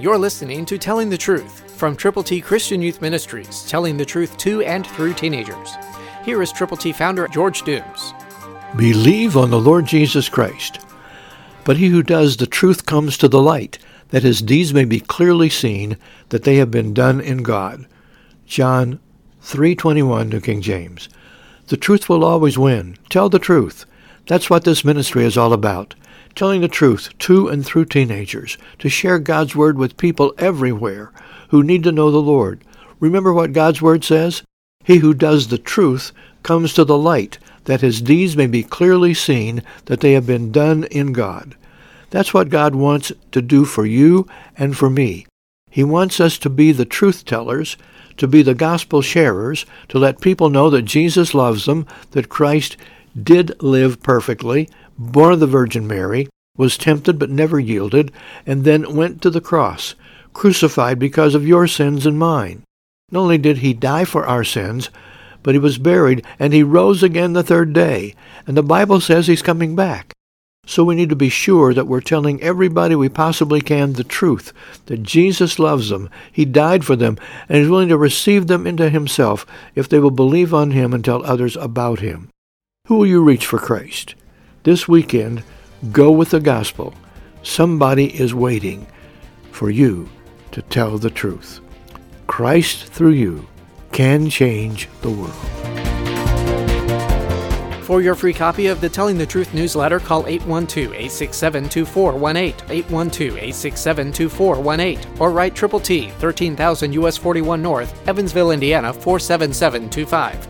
You're listening to Telling the Truth from Triple T Christian Youth Ministries, telling the truth to and through teenagers. Here is Triple T founder George Dooms. Believe on the Lord Jesus Christ. But he who does the truth comes to the light, that his deeds may be clearly seen, that they have been done in God. John 3:21 New King James. The truth will always win. Tell the truth. That's what this ministry is all about telling the truth to and through teenagers, to share God's Word with people everywhere who need to know the Lord. Remember what God's Word says? He who does the truth comes to the light, that his deeds may be clearly seen, that they have been done in God. That's what God wants to do for you and for me. He wants us to be the truth tellers, to be the gospel sharers, to let people know that Jesus loves them, that Christ did live perfectly, born of the Virgin Mary, was tempted but never yielded, and then went to the cross, crucified because of your sins and mine. Not only did he die for our sins, but he was buried, and he rose again the third day. And the Bible says he's coming back. So we need to be sure that we're telling everybody we possibly can the truth, that Jesus loves them, he died for them, and is willing to receive them into himself if they will believe on him and tell others about him. Who will you reach for Christ? This weekend, go with the gospel. Somebody is waiting for you to tell the truth. Christ through you can change the world. For your free copy of the Telling the Truth newsletter, call 812-867-2418, 812-867-2418, or write Triple T, 13,000 US 41 North, Evansville, Indiana 47725.